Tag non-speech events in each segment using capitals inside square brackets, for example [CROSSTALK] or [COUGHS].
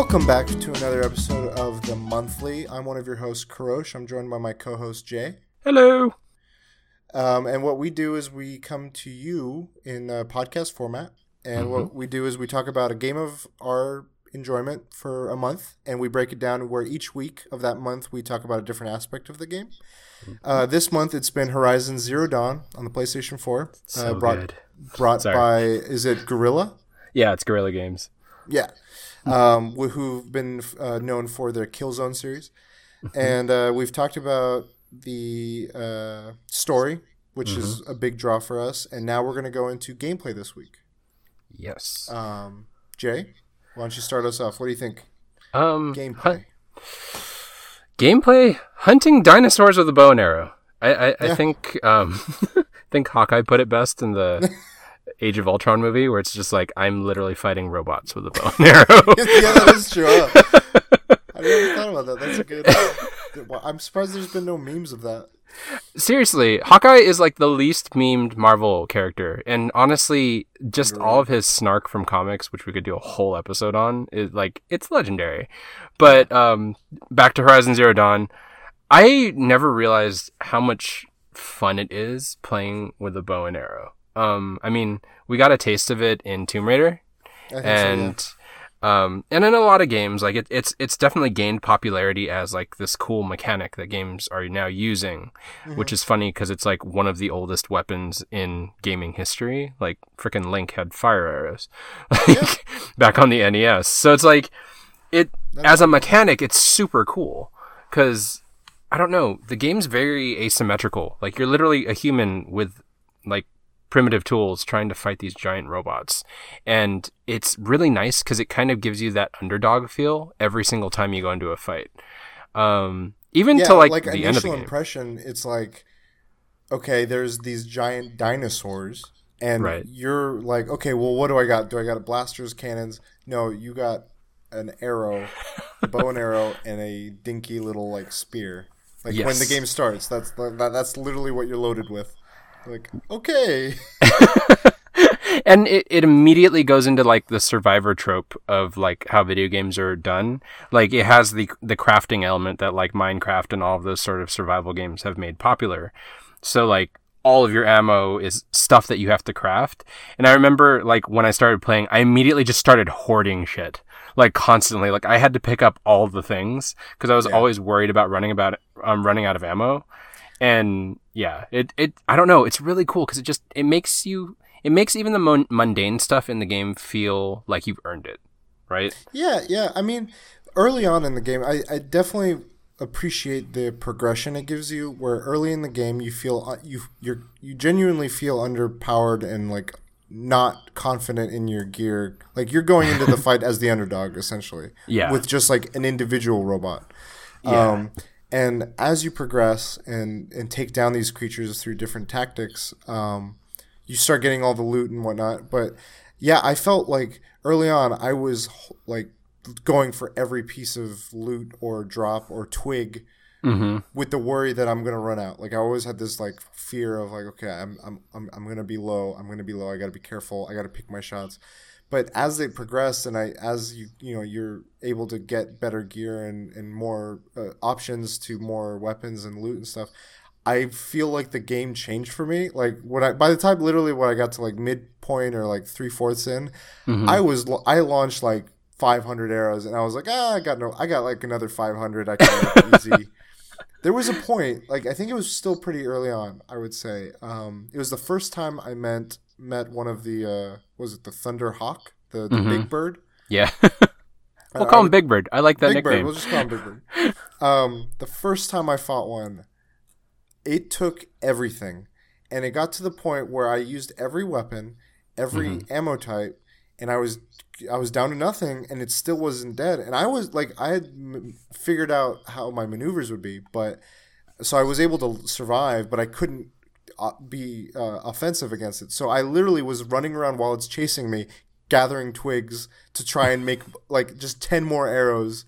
Welcome back to another episode of the Monthly. I'm one of your hosts, Kurosh. I'm joined by my co-host Jay. Hello. Um, and what we do is we come to you in a podcast format, and mm-hmm. what we do is we talk about a game of our enjoyment for a month, and we break it down where each week of that month we talk about a different aspect of the game. Mm-hmm. Uh, this month it's been Horizon Zero Dawn on the PlayStation Four. So uh, brought good. brought by is it Guerrilla? Yeah, it's Guerrilla Games. Yeah, um, who've been uh, known for their Killzone series, mm-hmm. and uh, we've talked about the uh, story, which mm-hmm. is a big draw for us, and now we're going to go into gameplay this week. Yes. Um, Jay, why don't you start us off? What do you think? Um, gameplay. gameplay: hunting dinosaurs with a bow and arrow. I, I, yeah. I think um, [LAUGHS] I think Hawkeye put it best in the [LAUGHS] Age of Ultron movie, where it's just like I'm literally fighting robots with a bow and arrow. [LAUGHS] yeah, that is true. [LAUGHS] I never thought about that. That's a good. Uh, I'm surprised there's been no memes of that. Seriously, Hawkeye is like the least memed Marvel character, and honestly, just all of his snark from comics, which we could do a whole episode on, is like it's legendary. But um, back to Horizon Zero Dawn, I never realized how much fun it is playing with a bow and arrow. Um, I mean, we got a taste of it in Tomb Raider, and so, yeah. um, and in a lot of games, like it, it's it's definitely gained popularity as like this cool mechanic that games are now using, mm-hmm. which is funny because it's like one of the oldest weapons in gaming history. Like freaking Link had fire arrows, [LAUGHS] like yeah. back on the NES. So it's like it That's as a mechanic, it's super cool because I don't know. The game's very asymmetrical. Like you're literally a human with like primitive tools trying to fight these giant robots. And it's really nice because it kind of gives you that underdog feel every single time you go into a fight. Um, even yeah, to like, like the of the impression, it's like, okay, there's these giant dinosaurs, and right. you're like, okay, well, what do I got? Do I got blasters, cannons? No, you got an arrow, a bow and arrow, and a dinky little like spear. Like yes. when the game starts, that's that, that's literally what you're loaded with. Like, okay. [LAUGHS] and it, it immediately goes into like the survivor trope of like how video games are done. Like it has the the crafting element that like Minecraft and all of those sort of survival games have made popular. So like all of your ammo is stuff that you have to craft. And I remember like when I started playing, I immediately just started hoarding shit. Like constantly. Like I had to pick up all the things because I was yeah. always worried about running about um running out of ammo and yeah, it it I don't know, it's really cool because it just it makes you it makes even the mon- mundane stuff in the game feel like you've earned it, right? Yeah, yeah. I mean, early on in the game, I, I definitely appreciate the progression it gives you. Where early in the game, you feel uh, you you you genuinely feel underpowered and like not confident in your gear. Like you're going into the [LAUGHS] fight as the underdog, essentially. Yeah. With just like an individual robot. Yeah. Um, and as you progress and and take down these creatures through different tactics, um, you start getting all the loot and whatnot. But yeah, I felt like early on I was like going for every piece of loot or drop or twig mm-hmm. with the worry that I'm gonna run out. Like I always had this like fear of like, okay, I'm I'm I'm, I'm gonna be low. I'm gonna be low. I gotta be careful. I gotta pick my shots but as they progress and I as you you know you're able to get better gear and and more uh, options to more weapons and loot and stuff, I feel like the game changed for me. Like when I by the time literally when I got to like midpoint or like three fourths in, mm-hmm. I was I launched like 500 arrows and I was like ah I got no I got like another 500 I can easy. [LAUGHS] there was a point like I think it was still pretty early on I would say. Um, it was the first time I met met one of the uh, was it the Thunder Hawk, the, the mm-hmm. big bird? Yeah. [LAUGHS] we'll call him Big Bird. I like that big nickname. Bird. We'll just call him Big Bird. [LAUGHS] Um, the first time I fought one, it took everything, and it got to the point where I used every weapon, every mm-hmm. ammo type, and I was I was down to nothing, and it still wasn't dead. And I was like, I had m- figured out how my maneuvers would be, but so I was able to survive, but I couldn't uh, be uh, offensive against it. So I literally was running around while it's chasing me, gathering twigs to try and make [LAUGHS] like just 10 more arrows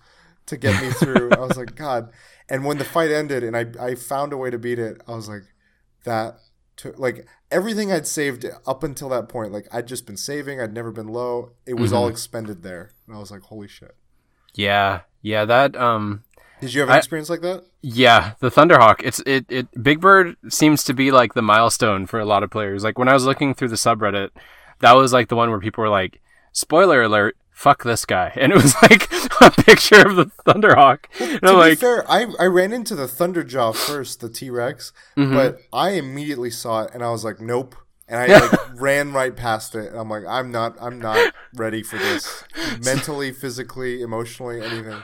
to get me through. I was like, God. And when the fight ended and I, I found a way to beat it, I was like, that took like everything I'd saved up until that point. Like I'd just been saving, I'd never been low. It was mm-hmm. all expended there. And I was like, holy shit. Yeah, yeah, that um Did you have an I- experience like that? yeah, the Thunderhawk. It's it it Big Bird seems to be like the milestone for a lot of players. Like when I was looking through the subreddit, that was like the one where people were like, "Spoiler alert, fuck this guy." [LAUGHS] And it was like [LAUGHS] a picture of the Thunderhawk. And to I'm be like, fair, I, I ran into the Thunderjaw first, the T Rex, Mm-hmm. but I immediately saw it and I was like, nope. And I like [LAUGHS] ran right past it. And I'm like, I'm not I'm not ready for this. [LAUGHS] Mentally, physically, emotionally, anything.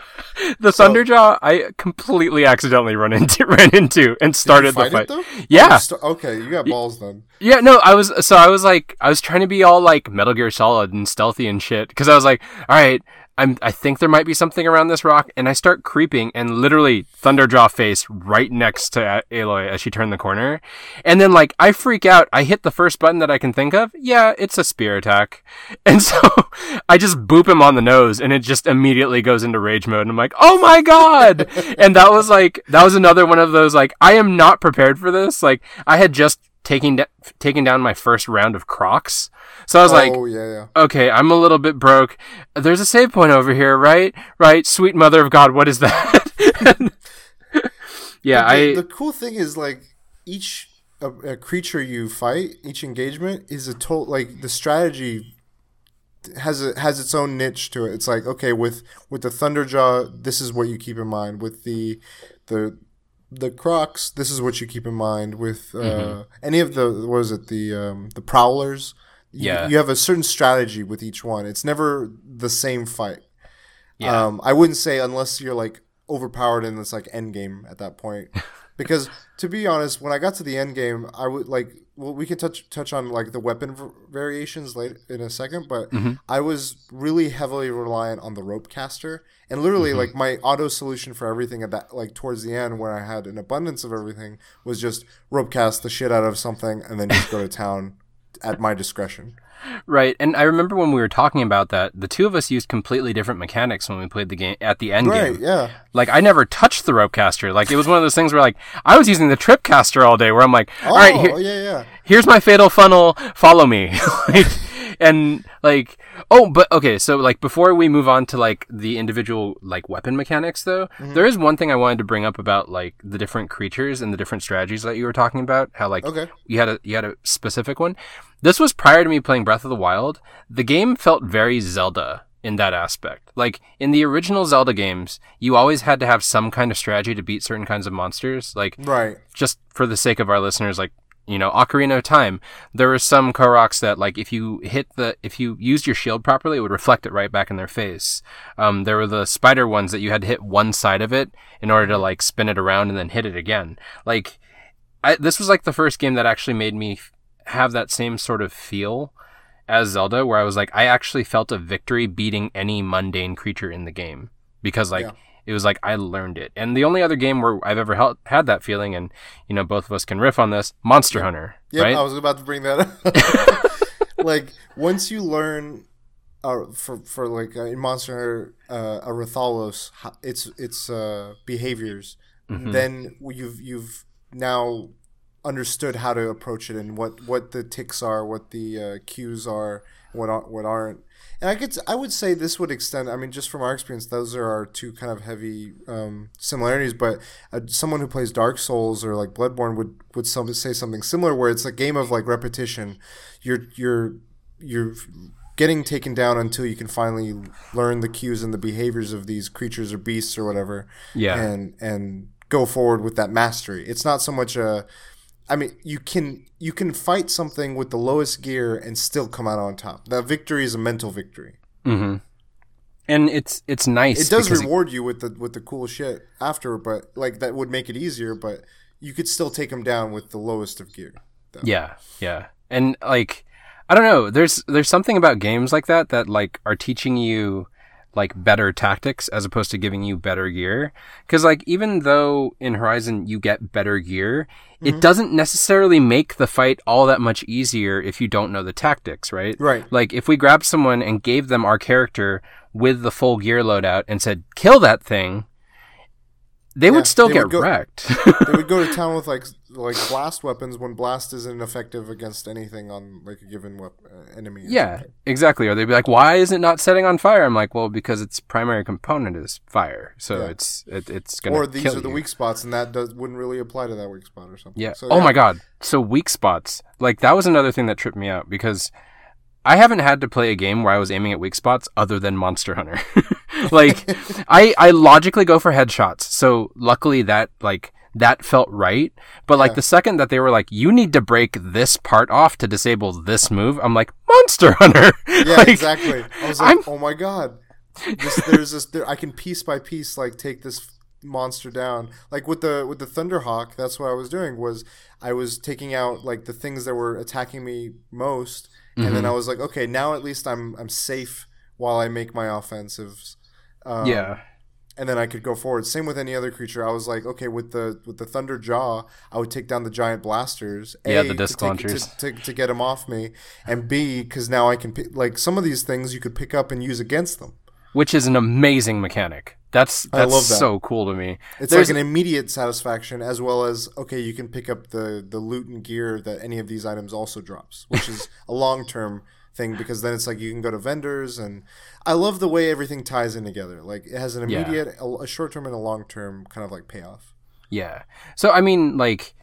the Thunderjaw I completely accidentally run into [LAUGHS] ran into and started Fight the fight. it? Yeah. Sta- okay, you got balls then. Yeah, no, I was so I was like I was trying to be all like Metal Gear Solid and stealthy and shit because I was like, all right, I'm I think there might be something around this rock, and I start creeping and literally Thunderjaw face right next to Aloy as she turned the corner, and then like I freak out, I hit the first button that I can think of. Yeah, it's a spear attack, [LAUGHS] and so I just boop him on the nose, and it just immediately goes into rage mode, and I'm like, oh my god, [LAUGHS] and that was like that was another one of those like I am not prepared for this. Like I had just taking da- taking down my first round of Crocs. So I was like, oh yeah, yeah. okay, I'm a little bit broke. There's a save point over here, right? Right, sweet mother of God, what is that? [LAUGHS] yeah, the, I the cool thing is like each a, a creature you fight, each engagement is a total like the strategy has a has its own niche to it. It's like okay, with with the Thunderjaw, this is what you keep in mind. With the the the Crocs, this is what you keep in mind. With uh, Mm-hmm. any of the what was it the um, the Prowlers, you- Yeah. you have a certain strategy with each one. It's never the same fight. Yeah. Um, I wouldn't say unless you're like overpowered and it's like end game at that point. [LAUGHS] Because to be honest, when I got to the end game, I would like well we can touch touch on like the weapon v- variations later in a second, but mm-hmm. I was really heavily reliant on the rope caster. And literally mm-hmm. like my auto solution for everything at that like towards the end where I had an abundance of everything was just rope cast the shit out of something and then just go to town at my discretion. Right. And I remember when we were talking about that, the two of us used completely different mechanics when we played the game at the end Right, game. yeah. Like I never touched the rope caster. Like it was one of those things where like I was using the trip caster all day where I'm like, Oh, all right, oh, here, yeah, yeah. here's my fatal funnel follow me [LAUGHS] like and like oh but okay so like before we move on to like the individual like weapon mechanics though Mm-hmm. there is one thing i wanted to bring up about like the different creatures and the different strategies that you were talking about how like Okay. you had a you had a specific one this was prior to me playing breath of the wild the game felt very zelda in that aspect like in the original zelda games you always had to have some kind of strategy to beat certain kinds of monsters like Right. just for the sake of our listeners, like you know, Ocarina of Time, there were some Koroks that like if you hit the if you used your shield properly, it would reflect it right back in their face. Um, there were the spider ones that you had to hit one side of it in order to like spin it around and then hit it again. Like, I, this was like the first game that actually made me f- have that same sort of feel as Zelda, where I was like, I actually felt a victory beating any mundane creature in the game because like Yeah. It was like I learned it. And the only other game where I've ever hel- had that feeling, and you know, both of us can riff on this, Monster Hunter, Yeah, right? I was about to bring that up. [LAUGHS] [LAUGHS] like once you learn, uh, for for like uh, in Monster Hunter, uh, a Rathalos, its its uh, behaviors, Mm-hmm. then you've you've now understood how to approach it and what what the ticks are, what the uh, cues are, what what aren't. And I could I would say this would extend. I mean, just from our experience, those are our two kind of heavy um, similarities. But uh, someone who plays Dark Souls or like Bloodborne would would some, say something similar, where it's a game of like repetition. You're you're you're getting taken down until you can finally learn the cues and the behaviors of these creatures or beasts or whatever. Yeah. and and go forward with that mastery. It's not so much a I mean, you can you can fight something with the lowest gear and still come out on top. That victory is a mental victory. mm-hmm. And it's it's nice. It does reward you with the with the cool shit after, but like that would make it easier. But you could still take them down with the lowest of gear. though. Yeah, yeah. And like I don't know, there's there's something about games like that that like are teaching you like better tactics as opposed to giving you better gear cuz like even though in Horizon you get better gear, it mm-hmm. doesn't necessarily make the fight all that much easier if you don't know the tactics, right? Right. Like if we grabbed someone and gave them our character with the full gear loadout and said kill that thing, they Yeah, would still they get would go- wrecked. they would go to [LAUGHS] town with like like blast weapons when blast isn't effective against anything on like a given wep- uh, enemy. yeah, something. exactly. Or they'd be like, "Why is it not setting on fire?" I'm like, "Well, because its primary component is fire, so Yeah. it's it, it's gonna Or these are the you. weak spots, and that does wouldn't really apply to that weak spot or something. Yeah. So, oh my god. So weak spots. Like that was another thing that tripped me out because I haven't had to play a game where I was aiming at weak spots other than Monster Hunter. [LAUGHS] [LAUGHS] like I I logically go for headshots. So luckily that like that felt right. But like Yeah. the second that they were like, you need to break this part off to disable this move, I'm like, Monster Hunter. [LAUGHS] Yeah, Like, exactly. I was like, I'm- oh my god, this, there's this. There, I can piece by piece like take this monster down. Like with the with the Thunderhawk, that's what I was doing. Was I was taking out like the things that were attacking me most, and Mm-hmm. then I was like, okay, now at least I'm I'm safe while I make my offensives. Um, Yeah. and then I could go forward. Same with any other creature. I was like, okay, with the with the thunder jaw, I would take down the giant blasters. Yeah, the disc to launchers. to, to, to get them off me, and B, because now I can pick, like some of these things you could pick up and use against them. Which is an amazing mechanic. That's I that's love that. so cool to me. It's There's- like an immediate satisfaction, as well as okay, you can pick up the the loot and gear that any of these items also drops, which is [LAUGHS] a long term thing because then it's like you can go to vendors and I love the way everything ties in together. Like it has an Yeah. immediate, a, a short term and a long term kind of like payoff. Yeah. So I mean, like,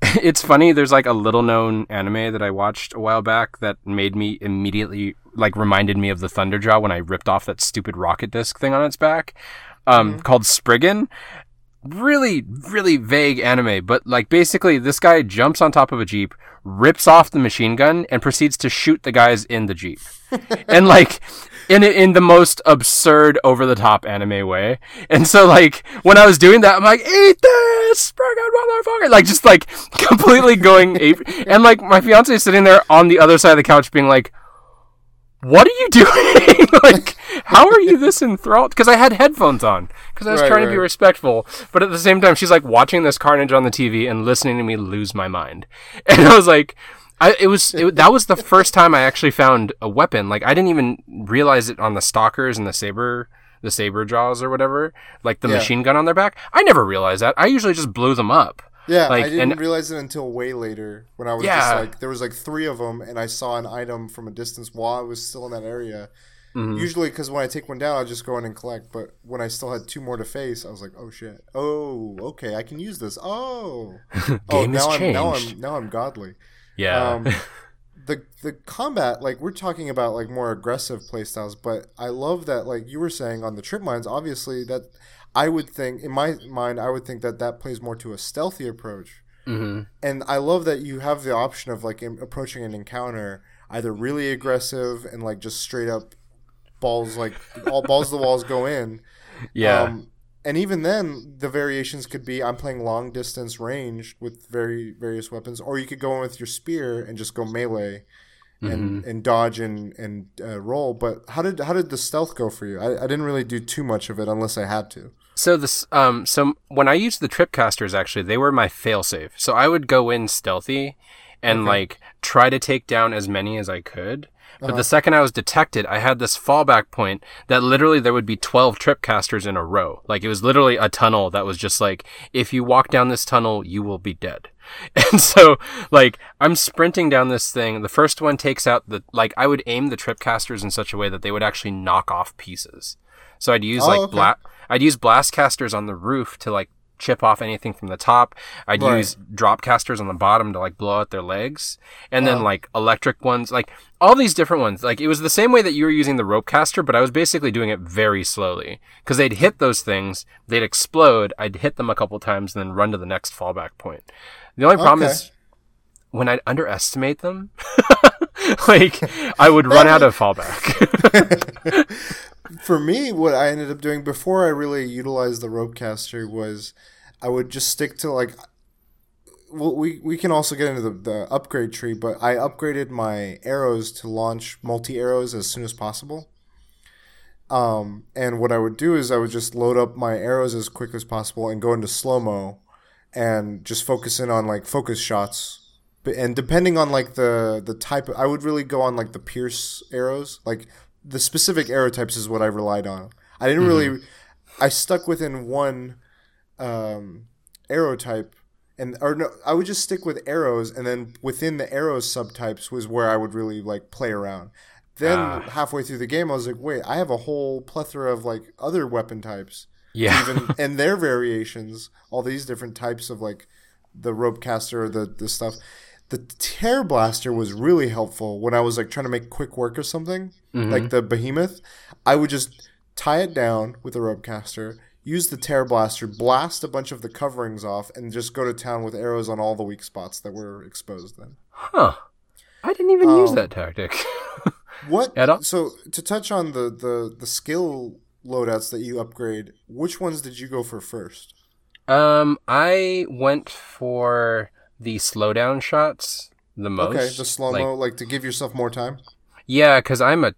[LAUGHS] it's funny. There's like a little known anime that I watched a while back that made me immediately like reminded me of the Thunderjaw when I ripped off that stupid rocket disc thing on its back, um, called Spriggan. Really, really vague anime, but like basically, this guy jumps on top of a jeep, rips off the machine gun, and proceeds to shoot the guys in the jeep, [LAUGHS] and like in in the most absurd, over the top anime way. And so like when I was doing that, I'm like, eat this, motherfucker! Like just like [LAUGHS] completely going ape, and like my fiance is sitting there on the other side of the couch, being like what are you [LAUGHS] doing? like, how are you this enthralled? Because I had headphones on because I was Right, trying to be respectful, but at the same time, she's like watching this carnage on the TV and listening to me lose my mind, [LAUGHS] and I was like. I, it was it, that was the first time I actually found a weapon. Like I didn't even realize it on the stalkers and the saber, the saber jaws or whatever. Like the Yeah. machine gun on their back. I never realized that. I usually just blew them up. Yeah, Like, I didn't and- realize it until way later when I was Yeah. just like there was like three of them, and I saw an item from a distance while I was still in that area. Mm-hmm. Usually, because when I take one down, I just go in and collect. But when I still had two more to face, I was like, "Oh shit! Oh, okay, I can use this. Oh, [LAUGHS] oh, Game has now I'm now. I'm now I'm godly." Yeah. Um, [LAUGHS] the the combat, like we're talking about, like more aggressive playstyles, but I love that, like you were saying on the trip mines. Obviously, that I would think in my mind, I would think that that plays more to a stealthy approach. hmm And I love that you have the option of like approaching an encounter either really aggressive and like just straight up balls, like all balls the walls go in. Yeah. Um, and even then, the variations could be I'm playing long distance range with very various weapons, or you could go in with your spear and just go melee Mm-hmm. and dodge and and uh, roll. But how did how did the stealth go for you? I, I didn't really do too much of it unless I had to. So this, um, so when I used the tripcasters, actually, they were my failsafe. So I would go in stealthy, and like try to take down as many as I could. But the second I was detected, I had this fallback point that literally there would be 12 tripcasters in a row. Like it was literally a tunnel that was just like, if you walk down this tunnel, you will be dead. [LAUGHS] And so, like, I'm sprinting down this thing. The first one takes out the, like, I would aim the tripcasters in such a way that they would actually knock off pieces. So I'd use Oh, like okay. bla- I'd use blast casters on the roof to like chip off anything from the top. I'd Right. use drop casters on the bottom to like blow out their legs, and then Uh-huh. like electric ones, like all these different ones. Like it was the same way that you were using the rope caster, but I was basically doing it very slowly because they'd hit those things, they'd explode. I'd hit them a couple times, and then run to the next fallback point. The only problem Okay. is when I'd underestimate them, [LAUGHS] like I would run out of fallback. [LAUGHS] For me, what I ended up doing before I really utilized the rope caster was I would just stick to like. Well, we we can also get into the, the upgrade tree, but I upgraded my arrows to launch multi arrows as soon as possible. Um, and what I would do is I would just load up my arrows as quick as possible and go into slow mo, and just focus in on like focus shots. And depending on like the the type, I would really go on like the pierce arrows. Like the specific arrow types is what I relied on. I didn't really. I stuck within one um, arrow type, and or no, I would just stick with arrows, and then within the arrows subtypes was where I would really like play around. Then Ah. halfway through the game, I was like, wait, I have a whole plethora of like other weapon types, Yeah. even [LAUGHS] and their variations, all these different types of like the rope caster or the the stuff. The tear blaster was really helpful when I was like trying to make quick work of something, Mm-hmm. like the behemoth. I would just tie it down with a rope caster, use the tear blaster, blast a bunch of the coverings off, and just go to town with arrows on all the weak spots that were exposed. Then Huh. I didn't even use Um, that tactic. [LAUGHS] what? At all? So to touch on the the the skill loadouts that you upgrade, which ones did you go for first? um, I went for the slowdown shots the most. Okay, the slow mo, Like, like, to give yourself more time. yeah, because I'm a.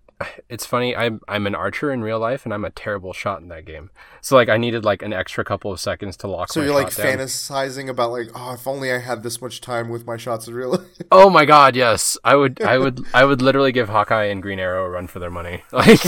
It's funny. I'm I'm an archer in real life, and I'm a terrible shot in that game. So like, I needed like an extra couple of seconds to lock. So you're like down. fantasizing about like, oh, if only I had this much time with my shots in real life. Oh my god, yes. I would I would [LAUGHS] I would literally give Hawkeye and Green Arrow a run for their money. [LAUGHS] Like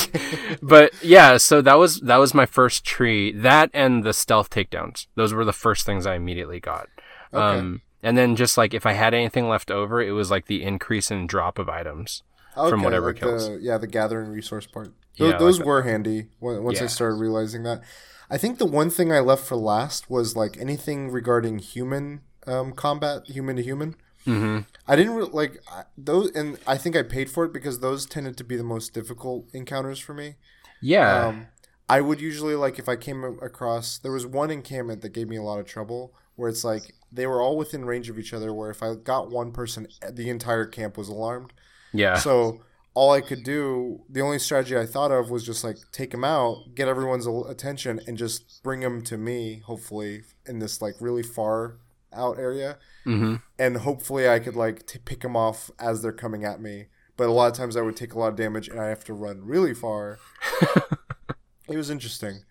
but yeah, so that was that was my first tree. That and the stealth takedowns. Those were the first things I immediately got. Um and then just like if I had anything left over, it was like the increase in drop of items. Okay, whatever like kills. The, yeah, the gathering resource part. Yeah, Those, I those like were handy when- once I started realizing that. I think the one thing I left for last was like anything regarding human um, combat, human to human. Mhm. I didn't re- like I- those, and I think I paid for it because those tended to be the most difficult encounters for me. Yeah. Um, I would usually like if I came across there was one encampment that gave me a lot of trouble where it's like they were all within range of each other. Where if I got one person, the entire camp was alarmed. Yeah. So all I could do, the only strategy I thought of was just like take him out, get everyone's attention, and just bring him to me. Hopefully, in this like really far out area, mhm. and hopefully I could like t- pick them off as they're coming at me. But a lot of times I would take a lot of damage, and I have to run really far. [LAUGHS] it was interesting,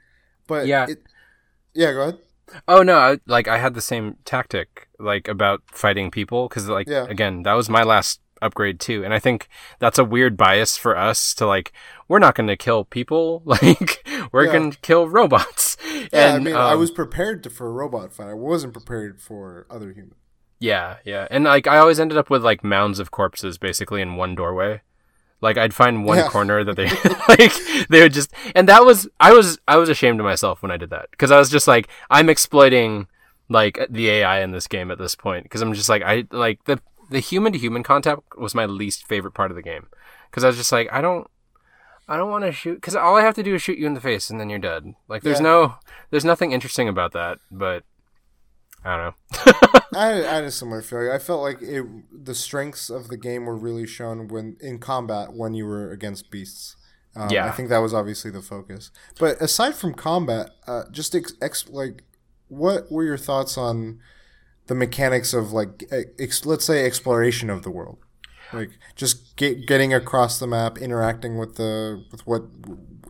but Yeah. it, yeah. Go ahead. Oh no, I, like I had the same tactic like about fighting people cuz like Yeah. again, that was my last upgrade too. And I think that's a weird bias for us to like we're not going to kill people, [LAUGHS] like we're Yeah. going to kill robots. Yeah, and I mean, I um, was prepared to, for a robot fight. I wasn't prepared for other humans. Yeah, yeah. And like I always ended up with like mounds of corpses basically in one doorway. Like I'd find one Yeah. corner that they [LAUGHS] [LAUGHS] like they would just and that was I was I was ashamed of myself when I did that cuz I was just like I'm exploiting like the AI in this game at this point cuz I'm just like I like the the human to human contact was my least favorite part of the game cuz I was just like I don't I don't want to shoot cuz all I have to do is shoot you in the face and then you're dead. Like there's Yeah. no there's nothing interesting about that, but I don't know. [LAUGHS] I, I had a similar feeling. I felt like it, the strengths of the game were really shown when in combat when you were against beasts. Um, Yeah. I think that was obviously the focus. But aside from combat, uh, just ex, ex, like, what were your thoughts on the mechanics of like, ex, let's say, exploration of the world? Like just get, getting across the map, interacting with the with what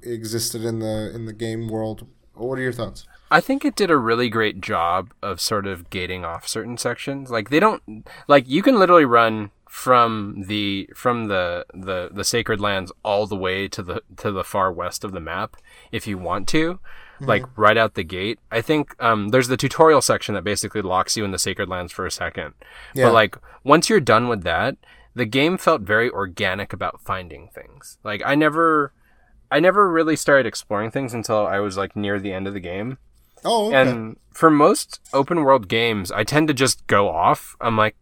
existed in the in the game world. What are your thoughts? I think it did a really great job of sort of gating off certain sections. Like they don't like you can literally run from the from the the the sacred lands all the way to the to the far west of the map if you want to. Like right out the gate. I think um, there's the tutorial section that basically locks you in the sacred lands for a second. Yeah. But like once you're done with that, the game felt very organic about finding things. Like I never I never really started exploring things until I was like near the end of the game. Oh, okay. And for most open world games, I tend to just go off. I'm like,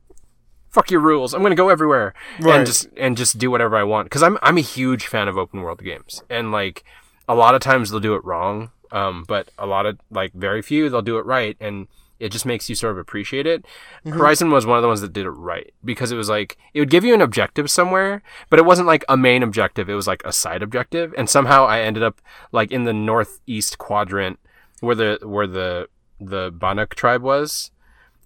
fuck your rules. I'm gonna go everywhere Right. and just and just do whatever I want. Because I'm I'm a huge fan of open world games, and like a lot of times they'll do it wrong, um, but a lot of like very few they'll do it right, and it just makes you sort of appreciate it. Horizon was one of the ones that did it right because it was like it would give you an objective somewhere, but it wasn't like a main objective. It was like a side objective, and somehow I ended up like in the northeast quadrant where the where the the Banuk tribe was,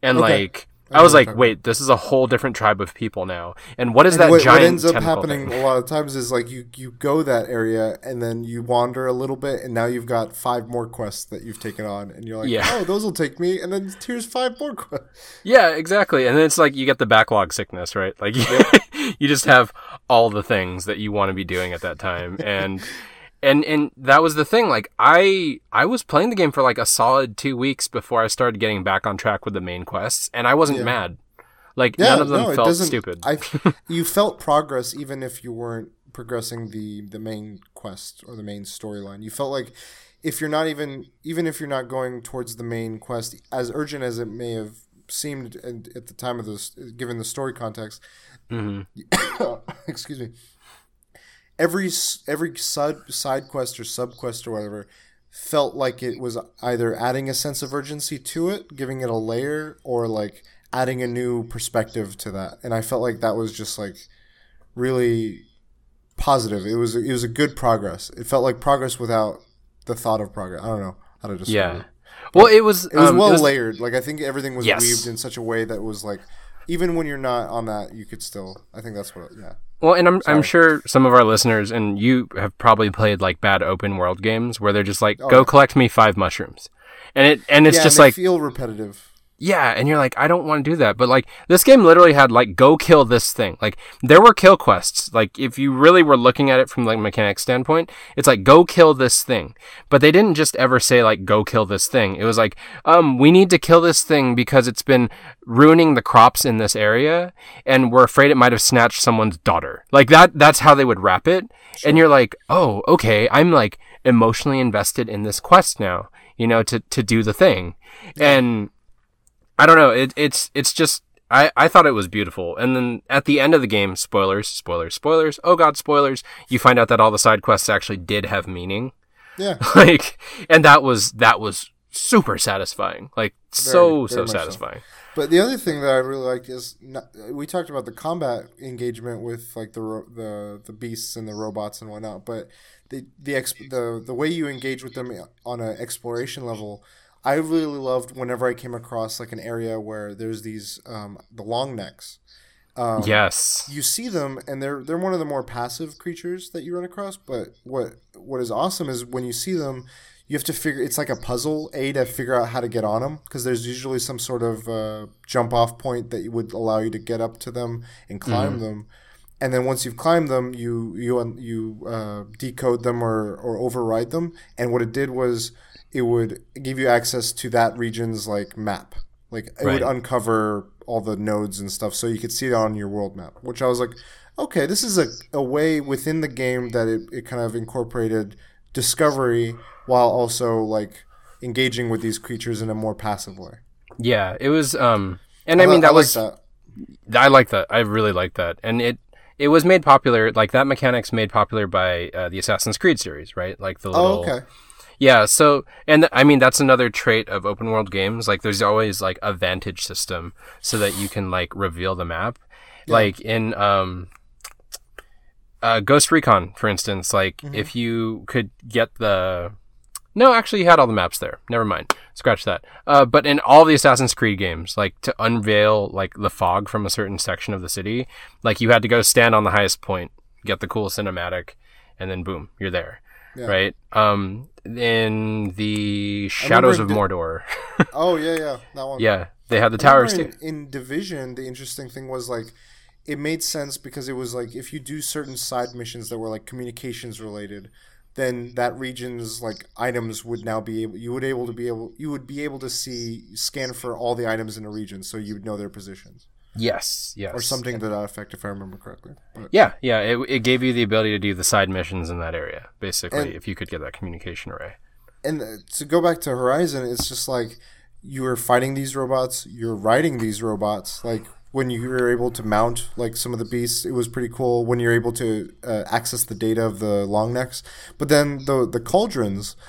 and Okay. like I was like, wait, this is a whole different tribe of people now, and what is And that what, giant what ends up happening thing? a lot of times is like you you go that area and then you wander a little bit and now you've got five more quests that you've taken on and you're like Yeah. oh those will take me and then here's five more quests Yeah, exactly. And then it's like you get the backlog sickness, right? Like [LAUGHS] you just have all the things that you want to be doing at that time, and [LAUGHS] and and that was the thing. Like I I was playing the game for like a solid two weeks before I started getting back on track with the main quests, and I wasn't Yeah. mad. Like Yeah, none of them no, felt stupid. I [LAUGHS] you felt progress even if you weren't progressing the the main quest or the main storyline. You felt like if you're not even even if you're not going towards the main quest as urgent as it may have seemed at, the time of this given the story context hmm [COUGHS] excuse me every every side side quest or sub quest or whatever felt like it was either adding a sense of urgency to it giving it a layer or like adding a new perspective to that. And i felt like that was just like really positive. It was it was a good progress. It felt like progress without the thought of progress. I don't know how to describe Yeah. it. Well, it was it was um, well it was- layered. Like i think everything was Yes. weaved in such a way that was like even when you're not on that you could still i think that's what yeah Well, and I'm I'm sure some of our listeners and you have probably played like bad open world games where they're just like, Oh, "Go yeah. collect me five mushrooms," and it and it's yeah, just and like, feel repetitive. Yeah, and you're like, I don't want to do that, but like this game literally had like, "Go kill this thing." Like there were kill quests. Like if you really were looking at it from like mechanics standpoint, it's like, "Go kill this thing," but they didn't just ever say like, "Go kill this thing." It was like, um, we need to kill this thing because it's been ruining the crops in this area and we're afraid it might have snatched someone's daughter. Like that that's how they would wrap it. And you're like, "Oh, okay, I'm like emotionally invested in this quest now, you know, to to do the thing." And I don't know, it, it's it's just I, I thought it was beautiful. And then at the end of the game, spoilers, spoilers, spoilers. Oh god, spoilers. You find out that all the side quests actually did have meaning. Yeah, [LAUGHS] Like and that was that was super satisfying. Like so very so much so. satisfying. but the other thing that I really liked is not, we talked about the combat engagement with like the ro- the the beasts and the robots and whatnot. But the the exp- the the way you engage with them on an exploration level, I really loved whenever I came across like an area where there's these um, the long necks. Um, yes. you see them and they're they're one of the more passive creatures that you run across but what what is awesome is when you see them you have to figure it's like a puzzle a to figure out how to get on them because there's usually some sort of uh, jump off point that would allow you to get up to them and climb them and then once you've climbed them you you you uh, decode them or or override them and what it did was it would give you access to that region's like map like it Right. would uncover all the nodes and stuff so you could see it on your world map which i was like okay this is a, a way within the game that it, it kind of incorporated discovery while also like engaging with these creatures in a more passive way Yeah, it was um and I mean that like was that. I like that. I really like that. And it it was made popular like that mechanic's made popular by uh, the Assassin's Creed series, right? Like the little oh okay Yeah, so and th- I mean that's another trait of open world games. Like there's always like a vantage system so that you can like reveal the map. Like in um uh Ghost Recon, for instance, like if you could get the no, actually, you had all the maps there. Never mind. Scratch that. Uh, but in all the Assassin's Creed games, like to unveil like the fog from a certain section of the city, like you had to go stand on the highest point, get the cool cinematic, and then boom, you're there. Yeah. Right. Um, in the Shadows of Di- Mordor, [LAUGHS] oh yeah yeah that one. Yeah, they had the towers in, in division the interesting thing was like it made sense because it was like if you do certain side missions that were like communications related then that region's like items would now be able you would able to be able you would be able to see scan for all the items in a region so you would know their positions Yes, yes, or something to that effect if i remember correctly but, Yeah, yeah. It, it gave you the ability to do the side missions in that area, basically, And- if you could get that communication array. and uh, to go back to horizon it's just like you are fighting these robots you're riding these robots like when you were able to mount like some of the beasts it was pretty cool when you're able to uh, access the data of the long necks but then the the cauldrons were,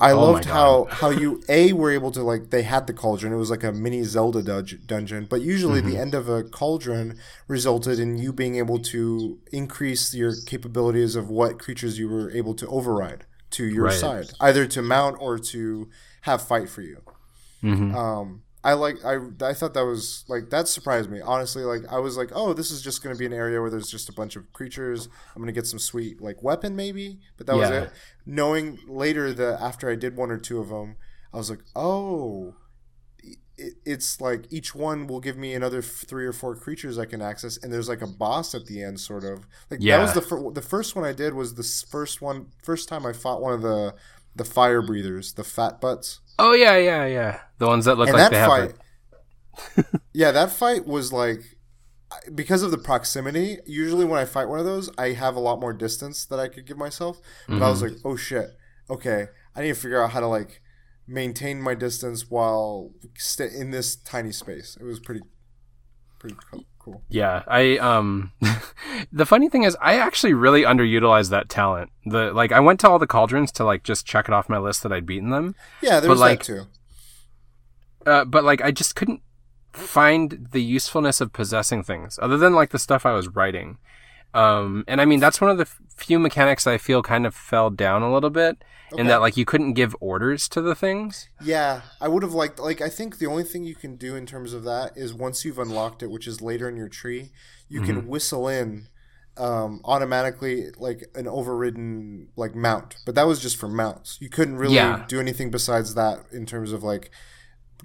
i Oh loved how how you a were able to like they had the cauldron. It was like a mini zelda dun- dungeon. But usually Mm-hmm. the end of a cauldron resulted in you being able to increase your capabilities of what creatures you were able to override to your Right. side either to mount or to have fight for you. Hmm um i like i i thought that was like that surprised me honestly like i was like oh this is just going to be an area where there's just a bunch of creatures i'm going to get some sweet like weapon maybe but that was it knowing later that after i did one or two of them i was like oh it, it's like each one will give me another three or four creatures I can access, and there's like a boss at the end, sort of. Like Yeah. that was the fir- the first one I did was the first one first time I fought one of the the fire breathers, the fat butts. Oh yeah, yeah, yeah. The ones that look and like that they have. fight, a- [LAUGHS] yeah, that fight was like because of the proximity. Usually, when I fight one of those, I have a lot more distance that I could give myself. But I was mm-hmm. like, oh shit, okay, I need to figure out how to like maintain my distance while st- in this tiny space. It was pretty, pretty co- cool. Yeah, I um [LAUGHS] the funny thing is I actually really underutilized that talent. The like I went to all the cauldrons to like just check it off my list that I'd beaten them. Yeah, there But, was like, that too. Uh, but like I just couldn't find the usefulness of possessing things other than like the stuff I was writing. Um and I mean that's one of the f- few mechanics I feel kind of fell down a little bit in that like you couldn't give orders to the things. Yeah, I would have liked. Like, I think the only thing you can do in terms of that is once you've unlocked it, which is later in your tree, you Mm-hmm. can whistle in um, automatically like an overridden like mount. But that was just for mounts. You couldn't really Yeah. do anything besides that in terms of like.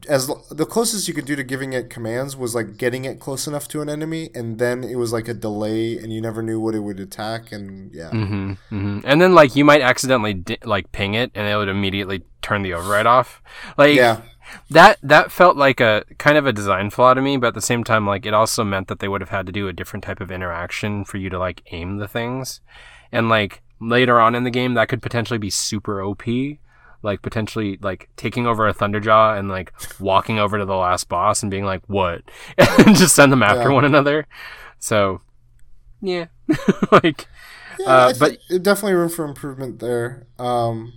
As the closest you could do to giving it commands was like getting it close enough to an enemy, and then it was like a delay, and you never knew what it would attack, and yeah, hmm hmm And then like you might accidentally di- like ping it and it would immediately turn the override off. Like yeah, that that felt like a kind of a design flaw to me but at the same time like it also meant that they would have had to do a different type of interaction for you to like aim the things. And like later on in the game that could potentially be super op like potentially like taking over a thunderjaw and like walking over to the last boss and being like what [LAUGHS] and just send them after Yeah. one another so yeah [LAUGHS] like Yeah, Uh, but- definitely room for improvement there. Um,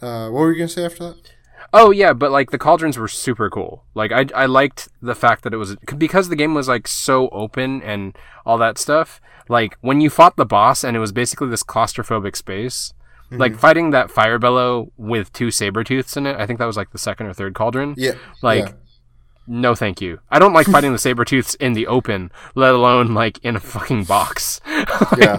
uh, what were you gonna say after that? Oh yeah, but like the cauldrons were super cool. Like I I liked the fact that it was because the game was like so open and all that stuff. Like when you fought the boss and it was basically this claustrophobic space. Like mm-hmm. fighting that fire bellow with two saber tooths in it. I think that was like the second or third cauldron. Yeah, Like yeah. no thank you. I don't like fighting the saber tooths in the open, let alone like in a fucking box. [LAUGHS] Like, yeah.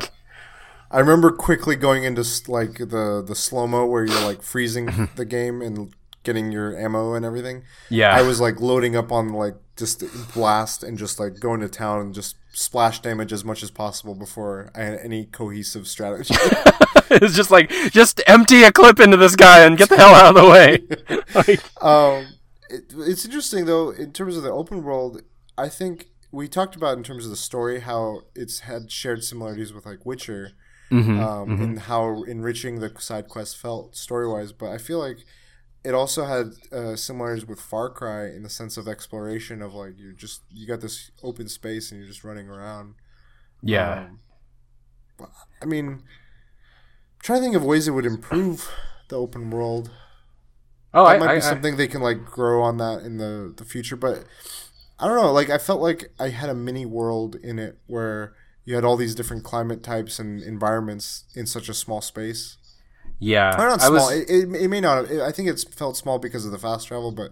I remember quickly going into like the the slow mo where you're like freezing [LAUGHS] the game and getting your ammo and everything. Yeah. I was like loading up on like just blast and just like going to town and just splash damage as much as possible before I had any cohesive strategy. [LAUGHS] it's just like just empty a clip into this guy and get the hell out of the way. [LAUGHS] like [LAUGHS] Um, it, it's interesting though in terms of the open world. I think we talked about in terms of the story how it's had shared similarities with like Witcher, Mm-hmm, um, and how enriching the side quest felt story wise. But I feel like it also had uh, similarities with Far Cry in the sense of exploration of like you just you got this open space and you're just running around. yeah. Um, I mean, I'm trying to think of ways it would improve the open world oh, that I, might I, be I- something they can like grow on that in the the future but i don't know like i felt like i had a mini world in it where you had all these different climate types and environments in such a small space yeah. or not I small was- it, it, it may not i think it's felt small because of the fast travel but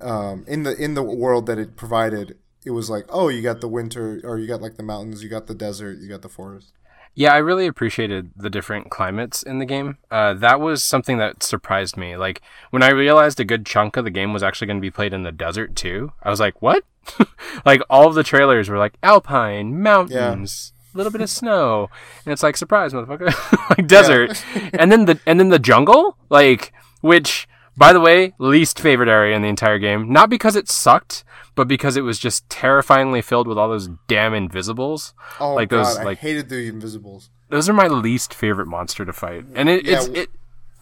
um, in the in the world that it provided it was like oh you got the winter or you got like the mountains you got the desert you got the forest Yeah, I really appreciated the different climates in the game. Uh, that was something that surprised me. Like when I realized a good chunk of the game was actually going to be played in the desert too. I was like, "What?" [LAUGHS] like all of the trailers were like alpine, mountains, little bit of snow, and it's like surprise, motherfucker, [LAUGHS] like desert, and then the and then the jungle, like which. By the way, least favorite area in the entire game. Not because it sucked, but because it was just terrifyingly filled with all those damn invisibles. oh Like god those, i like- hated the invisibles those are my least favorite monster to fight, and it, Yeah, it's it,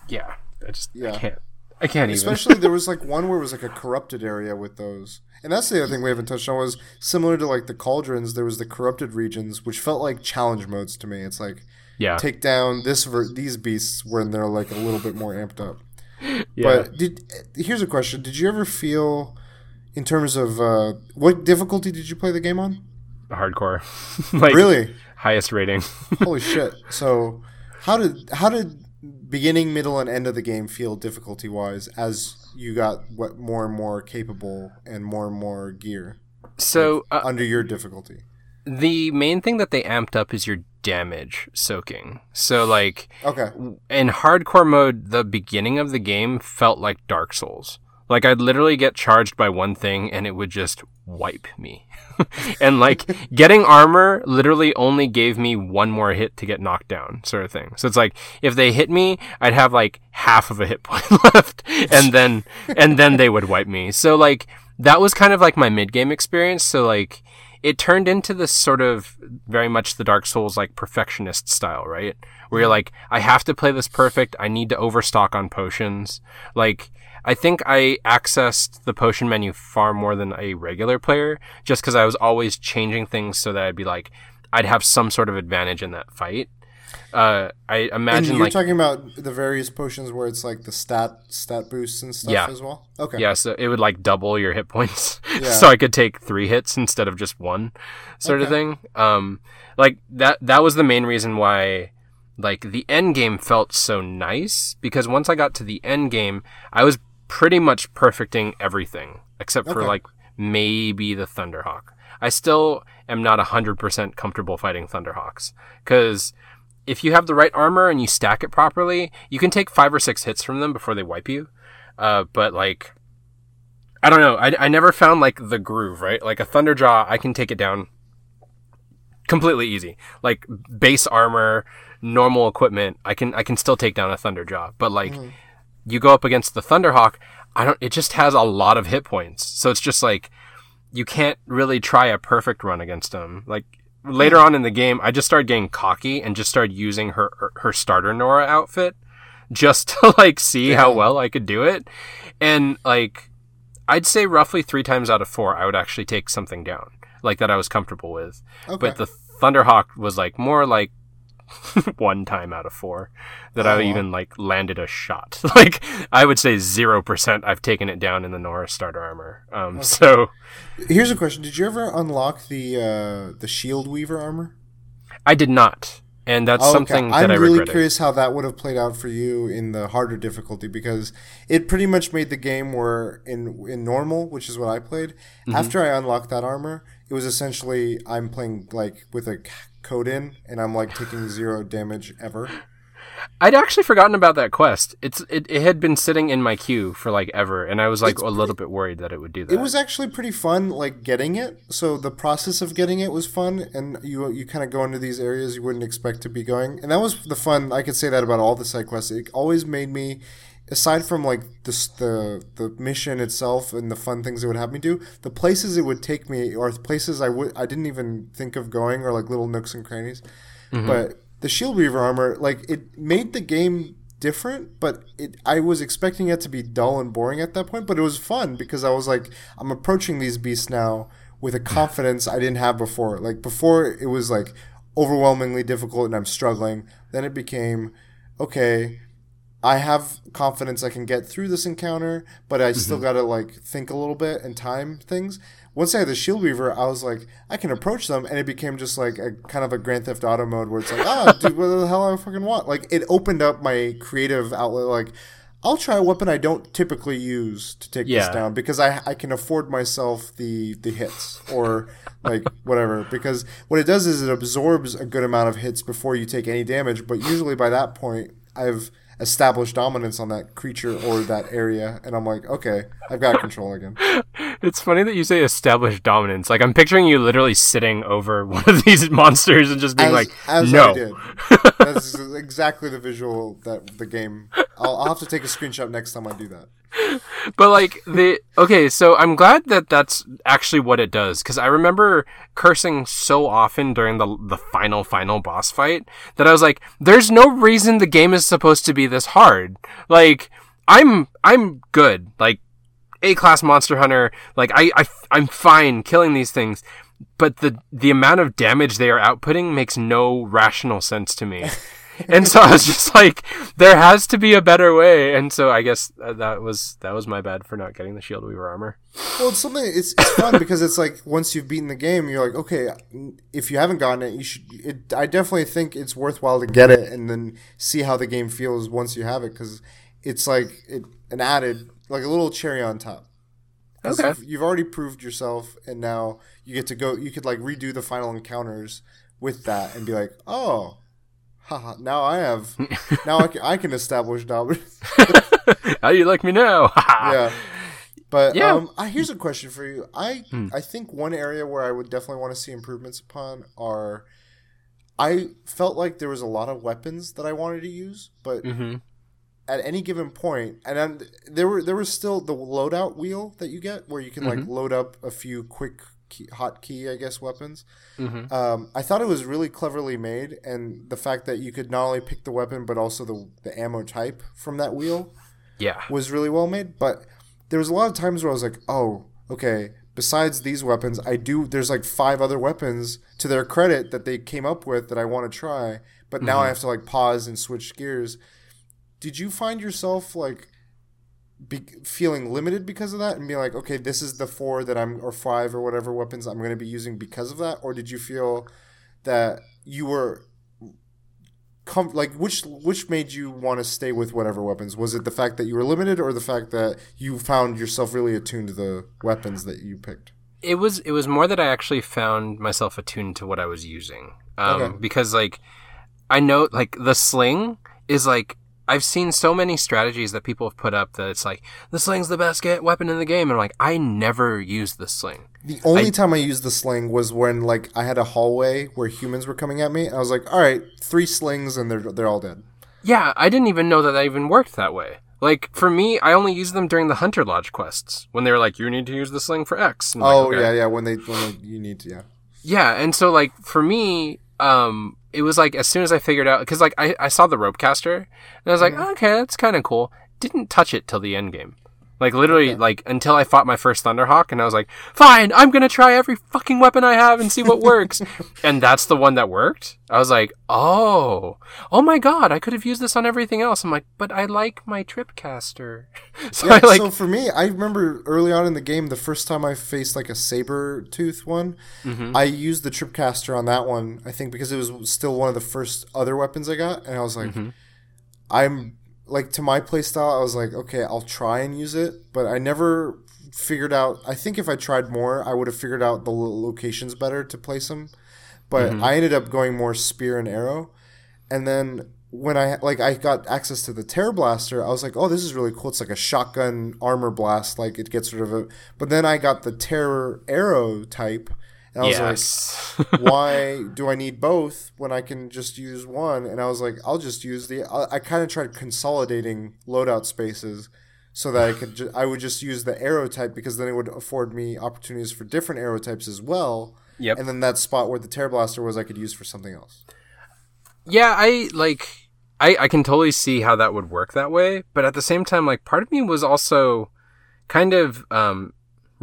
yeah. I just yeah. I can't, I can't even. Especially there [LAUGHS] was like one where it was like a corrupted area with those. And that's the other thing we haven't touched on was similar to like the cauldrons, there was the corrupted regions, which felt like challenge modes to me. It's like yeah, take down this ver- these beasts when they're like a little bit more amped up. [LAUGHS] yeah. But did here's a question: Did you ever feel, in terms of uh, what difficulty did you play the game on? hardcore, [LAUGHS] like Really? highest rating. [LAUGHS] Holy shit! So how did how did beginning, middle, and end of the game feel difficulty wise as you got what more and more capable and more and more gear So uh, under your difficulty? the main thing that they amped up is your damage soaking. So like Okay. in hardcore mode, the beginning of the game felt like Dark Souls. Like I'd literally get charged by one thing and it would just wipe me. [LAUGHS] and like getting armor literally only gave me one more hit to get knocked down, sort of thing. So it's like if they hit me, I'd have like half of a hit [LAUGHS] point left and then and then they would wipe me. So like that was kind of like my mid game experience. So like it turned into this sort of very much the Dark Souls like perfectionist style, right? Where you're like, I have to play this perfect. I need to overstock on potions. Like, I think I accessed the potion menu far more than a regular player just because I was always changing things so that I'd be like, I'd have some sort of advantage in that fight. Uh, I imagine and you're like talking about the various potions where it's like the stat stat boosts and stuff Yeah. as well. Okay. Yeah, so it would like double your hit points. [LAUGHS] Yeah. so I could take three hits instead of just one sort of thing. Um like that that was the main reason why like the end game felt so nice because once I got to the end game, I was pretty much perfecting everything except for Okay. like maybe the Thunderhawk. I still am not 100% comfortable fighting Thunderhawks cuz if you have the right armor and you stack it properly, you can take 5 or 6 hits from them before they wipe you. Uh, but like, I don't know. I, I never found like the groove, right? Like a Thunderjaw, I can take it down completely easy. Like base armor, normal equipment, I can I can still take down a Thunderjaw. But like, you go up against the Thunderhawk, I don't. It just has a lot of hit points, so it's just like you can't really try a perfect run against him. Like later hmm. on in the game, I just started getting cocky and just started using her her, starter Nora outfit just [LAUGHS] to like see how well I could do it. And like I'd say roughly 3 times out of 4 I would actually take something down like that I was comfortable with. Okay. But the Thunderhawk was like more like [LAUGHS] one time out of 4 that Oh, I even like landed a shot. [LAUGHS] like I would say 0% I've taken it down in the Nora starter armor. Um so Here's a question: Did you ever unlock the uh, the Shield Weaver armor? I did not. And that's Oh, okay. something that I'm I really curious how that would have played out for you in the harder difficulty because it pretty much made the game where in in normal, which is what I played. Mm-hmm. After I unlocked that armor, it was essentially I'm playing like with a code in, and I'm like taking zero damage ever. I'd actually forgotten about that quest. It's it, it had been sitting in my queue for like ever, and I was like It's a little bit worried that it would do that. It was actually pretty fun, like getting it. So the process of getting it was fun, and you you kind of go into these areas you wouldn't expect to be going, and that was the fun. I could say that about all the side quests. It always made me, aside from like the the the mission itself and the fun things it would have me do, the places it would take me, or places I would I didn't even think of going, or like little nooks and crannies. Mm-hmm. But the Shield Weaver armor, like it made the game different, but it I was expecting it to be dull and boring at that point, but it was fun because I was like, I'm approaching these beasts now with a [LAUGHS] confidence I didn't have before. Like before it was like overwhelmingly difficult and I'm struggling. Then it became, okay, I have confidence I can get through this encounter, but I still gotta like think a little bit and time things. Once I had the Shield Weaver, I was like, I can approach them, and it became just like a kind of a Grand Theft Auto mode where it's like, ah, [LAUGHS] dude, what the hell I fucking want? Like, it opened up my creative outlet. Like, I'll try a weapon I don't typically use to take Yeah. this down because I I can afford myself the the hits or like whatever. Because what it does is it absorbs a good amount of hits before you take any damage. But usually by that point, I've established dominance on that creature or that area, and I'm like, okay, I've got control again. [LAUGHS] It's funny that you say established dominance. Like I'm picturing you literally sitting over [LAUGHS] one of these monsters and just being As, like, as "No." I did. [LAUGHS] That's exactly the visual that the game. I'll, I'll have to take a screenshot next time I do that. But like the okay, so I'm glad that that's actually what it does because I remember cursing so often during the the final final boss fight that I was like, "There's no reason the game is supposed to be this hard." Like I'm I'm good. Like A class monster hunter. Like I I I'm fine killing these things. But the the amount of damage they are outputting makes no rational sense to me. [LAUGHS] and so I was just like, there has to be a better way. And so I guess that was that was my bad for not getting the Shield Weaver armor. Well, it's something. It's, it's fun because it's like once you've beaten the game, you're like, okay, if you haven't gotten it, you should. It, I definitely think it's worthwhile to get it and then see how the game feels once you have it because it's like it, an added, like a little cherry on top. Okay. You've, you've already proved yourself, and now you get to go. You could like redo the final encounters with that and be like, oh, haha. Now I have. [LAUGHS] now I can, I can establish dominance. How do you like me now? [LAUGHS] yeah. But Yeah. um, I, here's a question for you. I Hmm. I think one area where I would definitely want to see improvements upon are. I felt like there was a lot of weapons that I wanted to use, but Mm-hmm. at any given point, and then there were there was still the loadout wheel that you get where you can like load up a few quick key, hot key, I guess, weapons. Mm-hmm. Um, I thought it was really cleverly made, and the fact that you could not only pick the weapon but also the the ammo type from that wheel Yeah. was really well made. But there was a lot of times where I was like, oh, okay. Besides these weapons, I do. There's like five other weapons to their credit that they came up with that I want to try. But now I have to like pause and switch gears. Did you find yourself like be, feeling limited because of that, and be like, okay, this is the four that I'm or five or whatever weapons I'm going to be using because of that, or did you feel that you were com- like which which made you want to stay with whatever weapons was it the fact that you were limited or the fact that you found yourself really attuned to the weapons that you picked it was it was more that I actually found myself attuned to what I was using. Um, Okay. because like I know like the sling is like I've seen so many strategies that people have put up that it's like the sling's the best get weapon in the game and I'm like I never used the sling. the only time i used the sling was when like i had a hallway where humans were coming at me and i was like all right three slings and they're they're all dead Yeah, I didn't even know that that even worked that way. Like for me, I only used them during the Hunter Lodge quests when they were like, "You need to use the sling for X." And I'm like, oh "Okay." yeah yeah when they when they, you need to yeah Yeah, and so like for me, um, it was like as soon as I figured out because like I, I saw the rope caster and I was like, mm-hmm. okay, that's kind of cool. Didn't touch it till the end game. Like literally, like until I fought my first Thunderhawk, and I was like, "Fine, I'm gonna try every fucking weapon I have and see what works." [LAUGHS] and that's the one that worked. I was like, "Oh, oh my god, I could have used this on everything else." I'm like, "But I like my Tripcaster." [LAUGHS] so yeah, I like, so for me, I remember early on in the game, the first time I faced like a saber tooth one, Mm-hmm. I used the tripcaster on that one. I think because it was still one of the first other weapons I got, and I was like, Mm-hmm. I'm like to my playstyle. I was like, okay, I'll try and use it, but I never figured out. I think if I tried more, I would have figured out the locations better to place them. But Mm-hmm. I ended up going more spear and arrow, and then when I like I got access to the Tearblaster, I was like, oh, this is really cool. It's like a shotgun armor blast, like it gets rid of it. But then I got the Tear Arrow type, and I was yes, like, [LAUGHS] why do I need both when I can just use one? And I was like, I'll just use the. I, I kind of tried consolidating loadout spaces so that I could. Ju- I would just use the arrow type because then it would afford me opportunities for different arrow types as well. Yep. And then that spot where the Tearblaster was, I could use for something else. yeah, I like. I, I can totally see how that would work that way, but at the same time, like part of me was also kind of um,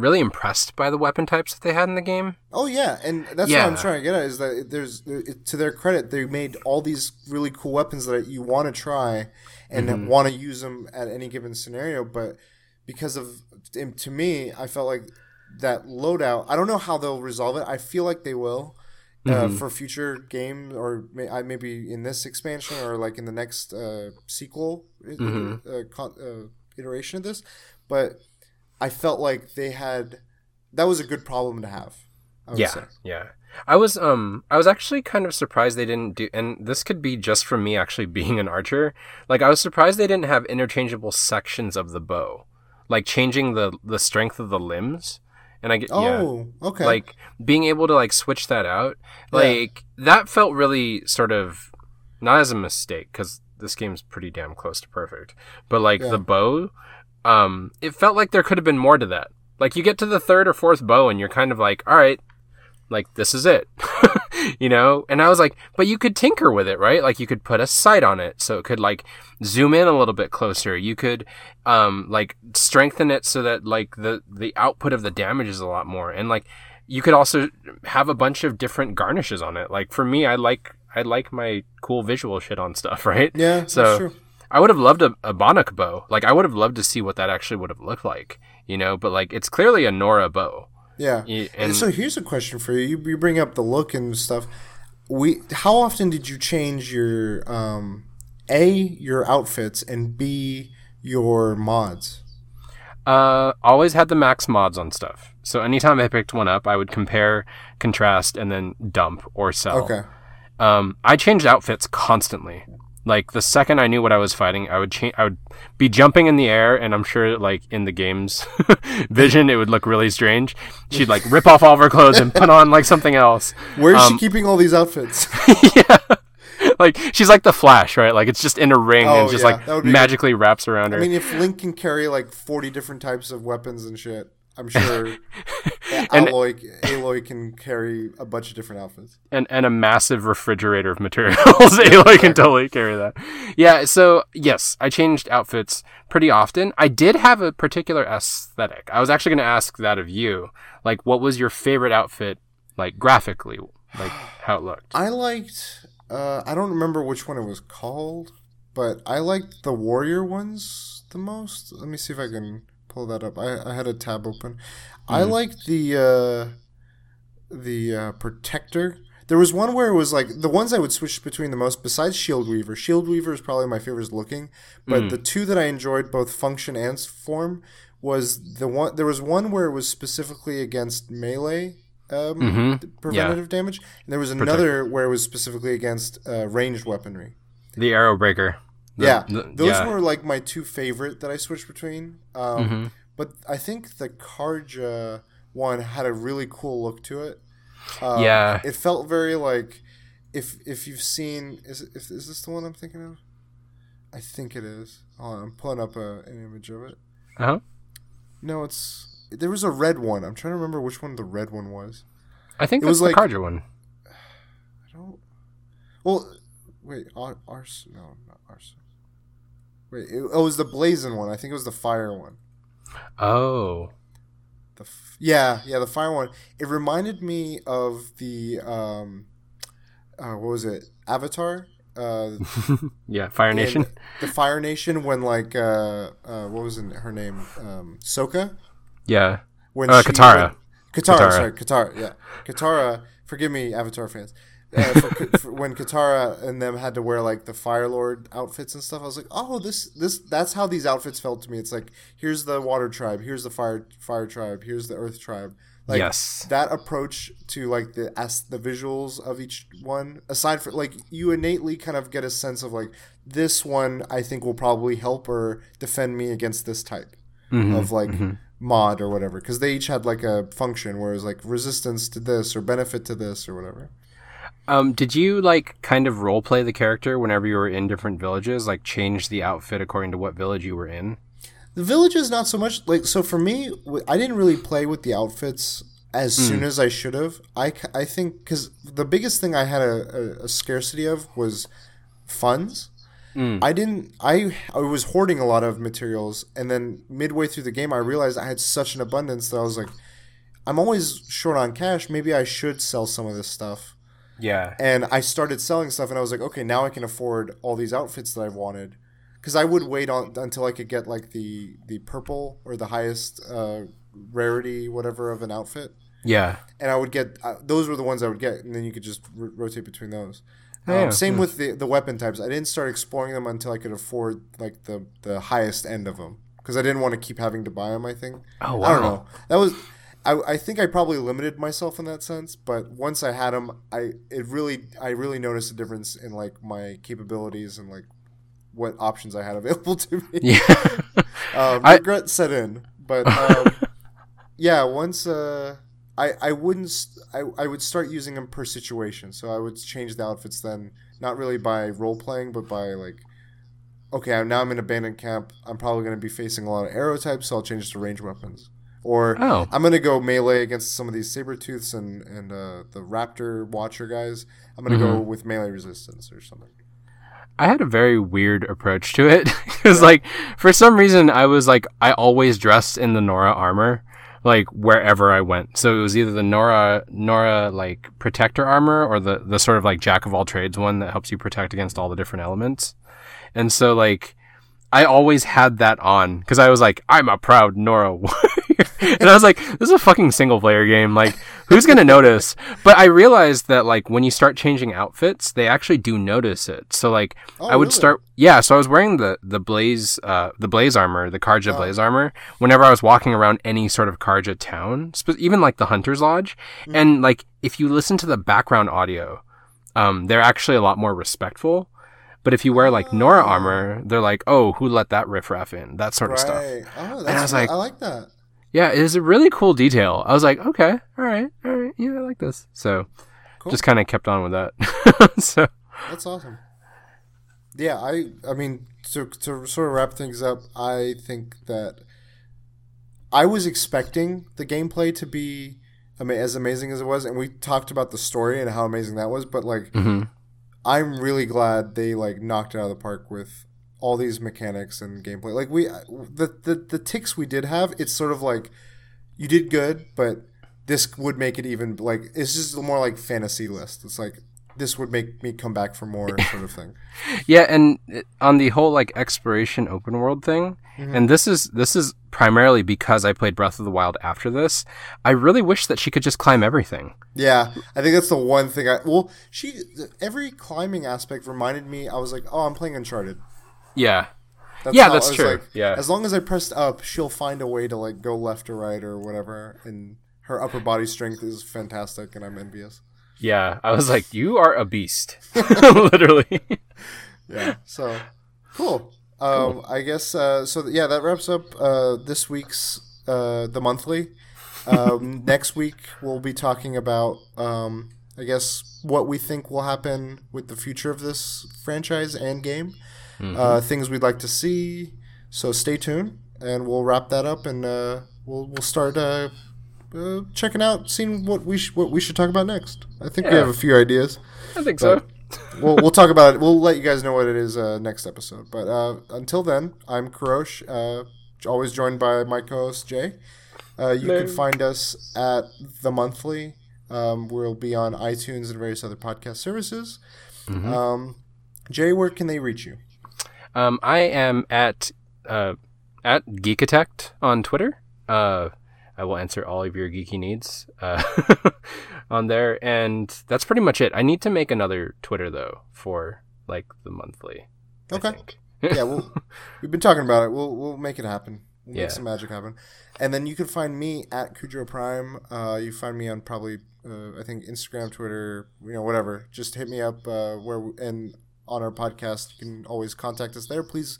really impressed by the weapon types that they had in the game. Oh yeah, and that's Yeah. what I'm trying to get at is that there's to their credit they made all these really cool weapons that you want to try and want to use them at any given scenario, but because of to me, I felt like that loadout. I don't know how they'll resolve it. I feel like they will. Uh, for future game or may, I maybe in this expansion or like in the next uh, sequel uh, con- uh, iteration of this, but I felt like they had that was a good problem to have. I yeah, say. yeah. I was um I was actually kind of surprised they didn't do and this could be just from me actually [LAUGHS] being an archer. Like I was surprised they didn't have interchangeable sections of the bow. Like changing the the strength of the limbs. And I get yeah. Oh, okay. Like being able to like switch that out. Like that felt really sort of not as a mistake cuz this game's pretty damn close to perfect. But like Yeah. the bow um it felt like there could have been more to that. Like you get to the third or fourth bow and you're kind of like, all right, like this is it. [LAUGHS] You know? And i was like but you could tinker with it right? Like you could put a sight on it so it could like zoom in a little bit closer. You could um like strengthen it so that like the the output of the damage is a lot more. And like you could also have a bunch of different garnishes on it. Like for me i like i like my cool visual shit on stuff [LAUGHS] right? Yeah, so that's true. I would have loved a, a bow. Like I would have loved to see what that actually would have looked like, you know. But like it's clearly a Nora bow. Yeah. And and- so here's a question for you. you. You bring up the look and stuff. We how often did you change your um a your outfits and b your mods? Uh, always had the max mods on stuff. So anytime I picked one up, I would compare, contrast, and then dump or sell. Okay. Um, I changed outfits constantly. Like the second I knew what I was fighting, I would change. I would be jumping in the air, and I'm sure, like in the game's [LAUGHS] vision, it would look really strange. She'd like rip off all of her clothes and put on like something else. Where is um, she keeping all these outfits? [LAUGHS] yeah, like she's like the Flash, right? Like it's just in a ring oh, and just yeah, like magically good. wraps around her. I mean, if Link can carry like 40 different types of weapons and shit. I'm sure [LAUGHS] and, Aloy, Aloy can carry a bunch of different outfits. And and a massive refrigerator of materials. [LAUGHS] Aloy can totally carry that. Yeah, so yes, I changed outfits pretty often. I did have a particular aesthetic. I was actually going to ask that of you. Like what was your favorite outfit like graphically, like [SIGHS] how it looked? I liked uh, I don't remember which one it was called, but I liked the warrior ones the most. Let me see if I can pull that up. I, I had a tab open. Mm-hmm. I liked the uh, the uh, protector. There was one where it was like the ones I would switch between the most, besides Shield Weaver. Shield Weaver is probably my favorite looking, but mm. the two that I enjoyed both function and form was the one. There was one where it was specifically against melee um, mm-hmm. preventative yeah. damage, and there was another Protect. where it was specifically against uh, ranged weaponry. The arrow breaker. The, yeah, the, those yeah. were like my two favorite that I switched between. Um, mm-hmm. But I think the Carja one had a really cool look to it. Um, yeah, it felt very like if if you've seen is if is this the one I'm thinking of? I think it is. Hold on, I'm pulling up a, an image of it. Uh huh. No, it's there was a red one. I'm trying to remember which one the red one was. I think it was the like, Carja one. [SIGHS] I don't. Well, wait, Ars? No, not Ars. Wait, it, oh, it was the blazing one. I think it was the fire one. Oh. The f- yeah, yeah, the fire one. It reminded me of the um, uh, what was it? Avatar. Uh, [LAUGHS] yeah, Fire Nation. The Fire Nation when like uh, uh, what was her name? Um, Sokka. Yeah. When uh, she, Katara. When, Katara. Katara. Sorry, Katara. Yeah, Katara. Forgive me, Avatar fans uh, for, for when Katara and them had to wear like the Fire Lord outfits and stuff, I was like, oh, this this that's how these outfits felt to me. It's like here's the Water Tribe, here's the Fire Fire Tribe, here's the Earth Tribe. Like yes. that approach to like the as the visuals of each one, aside from like you innately kind of get a sense of like this one I think will probably help or defend me against this type mm-hmm, of like mm-hmm. mod or whatever because they each had like a function where it was like resistance to this or benefit to this or whatever. Um, did you like kind of role play the character whenever you were in different villages? Like change the outfit according to what village you were in? The villages, not so much. Like so, for me, I didn't really play with the outfits as mm. soon as I should have. I, I think because the biggest thing I had a, a, a scarcity of was funds. Mm. I didn't. I I was hoarding a lot of materials, and then midway through the game, I realized I had such an abundance that I was like, I'm always short on cash. Maybe I should sell some of this stuff. Yeah. And I started selling stuff, and I was like, okay, now I can afford all these outfits that I've wanted. Because I would wait on until I could get like the the purple or the highest uh, rarity, whatever, of an outfit. Yeah. And I would get uh, those were the ones I would get, and then you could just r- rotate between those. Um, yeah, same yeah. with the the weapon types. I didn't start exploring them until I could afford like the the highest end of them because I didn't want to keep having to buy them. I think. Oh wow. I don't know. That was I, I think I probably limited myself in that sense, but once I had them, I it really I really noticed a difference in like my capabilities and like what options I had [LAUGHS] available to me. Yeah, [LAUGHS] um, regret I, set in, but um, [LAUGHS] yeah, once uh, I I wouldn't I I would start using them per situation, so I would change the outfits then, not really by role playing, but by like okay, now I'm in abandoned camp. I'm probably going to be facing a lot of arrow types, so I'll change to range weapons. Or oh. I'm gonna go melee against some of these saber tooths and and uh, the raptor watcher guys. I'm gonna mm-hmm. go with melee resistance or something. I had a very weird approach to it [LAUGHS] because, yeah. like, for some reason, I was like, I always dressed in the Nora armor, like wherever I went. So it was either the Nora Nora like protector armor or the the sort of like jack of all trades one that helps you protect against all the different elements. And so like I always had that on because I was like, I'm a proud Nora [LAUGHS] and I was like, this is a fucking single player game. Like, who's gonna notice? But I realized that like when you start changing outfits, they actually do notice it. So like, oh, I would really? start, yeah. So I was wearing the the blaze uh the blaze armor, the Carja oh. blaze armor, whenever I was walking around any sort of Carja town, even like the Hunter's Lodge, mm. and like if you listen to the background audio, um, they're actually a lot more respectful But if you wear like Nora armor, they're like, "Oh, who let that riffraff in?" That sort of stuff. Right. Oh, that's I was like- I like that. Yeah, it is a really cool detail. I was like, "Okay, all right, all right, yeah, I like this." So, Cool. just kind of kept on with that. [LAUGHS] so, That's awesome. Yeah, I I mean to to sort of wrap things up, I think that I was expecting the gameplay to be ama- as amazing as it was, and we talked about the story and how amazing that was. But like, mhm. I'm really glad they like knocked it out of the park with all these mechanics and gameplay. Like we the the the ticks we did have, it's sort of like you did good, but this would make it even like it's just more like fantasy list. It's like this would make me come back for more [LAUGHS] sort of thing. Yeah, and on the whole like exploration open world thing, mm-hmm. and this is this is primarily because I played Breath of the Wild after this. I really wish that she could just climb everything. Yeah, I think that's the one thing I well she every climbing aspect reminded me. I was like, oh, I'm playing Uncharted. Yeah. That's Yeah, that's true. Like, Yeah. As long as I pressed up, she'll find a way to like go left or right or whatever, and her upper body strength is fantastic, and I'm envious. Yeah, I was like, you are a beast, [LAUGHS] [LAUGHS] literally. Yeah. So cool. Um, I guess uh, so. Yeah, that wraps up uh, this week's uh, the monthly. Um, [LAUGHS] next week we'll be talking about, um, I guess, what we think will happen with the future of this franchise and game. Uh, things we'd like to see. So stay tuned, and we'll wrap that up, and uh, we'll we'll start uh, uh, checking out, seeing what we sh- what we should talk about next. I think we have a few ideas I think so. [LAUGHS] we'll we'll talk about it. We'll let you guys know what it is uh, next episode. But uh, until then, I'm Kurosh, uh, always joined by my co-host Jay. Uh, you can find us at the monthly. Um, we'll be on iTunes and various other podcast services. Um, Jay, where can they reach you? Um, I am at uh, at Geekatect on Twitter. Uh, I will answer all of your geeky needs uh, [LAUGHS] on there, and that's pretty much it. I need to make another Twitter though for like the monthly. Okay. yeah, we'll, [LAUGHS] we've been talking about it. We'll we'll make it happen. We'll Yeah. make some magic happen. And then you can find me at Kudro Prime. Uh, you find me on probably uh, I think Instagram, Twitter, you know, whatever. Just hit me up uh, where and on our podcast. You can always contact us there. Please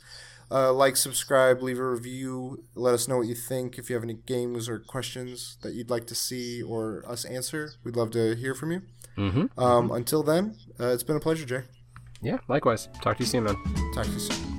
uh, like, subscribe, leave a review. Let us know what you think. If you have any games or questions that you'd like to see or us answer, we'd love to hear from you. Mm-hmm. Um, until then, uh, it's been a pleasure, Jay. Yeah. Likewise. Talk to you soon, man. Talk to you soon.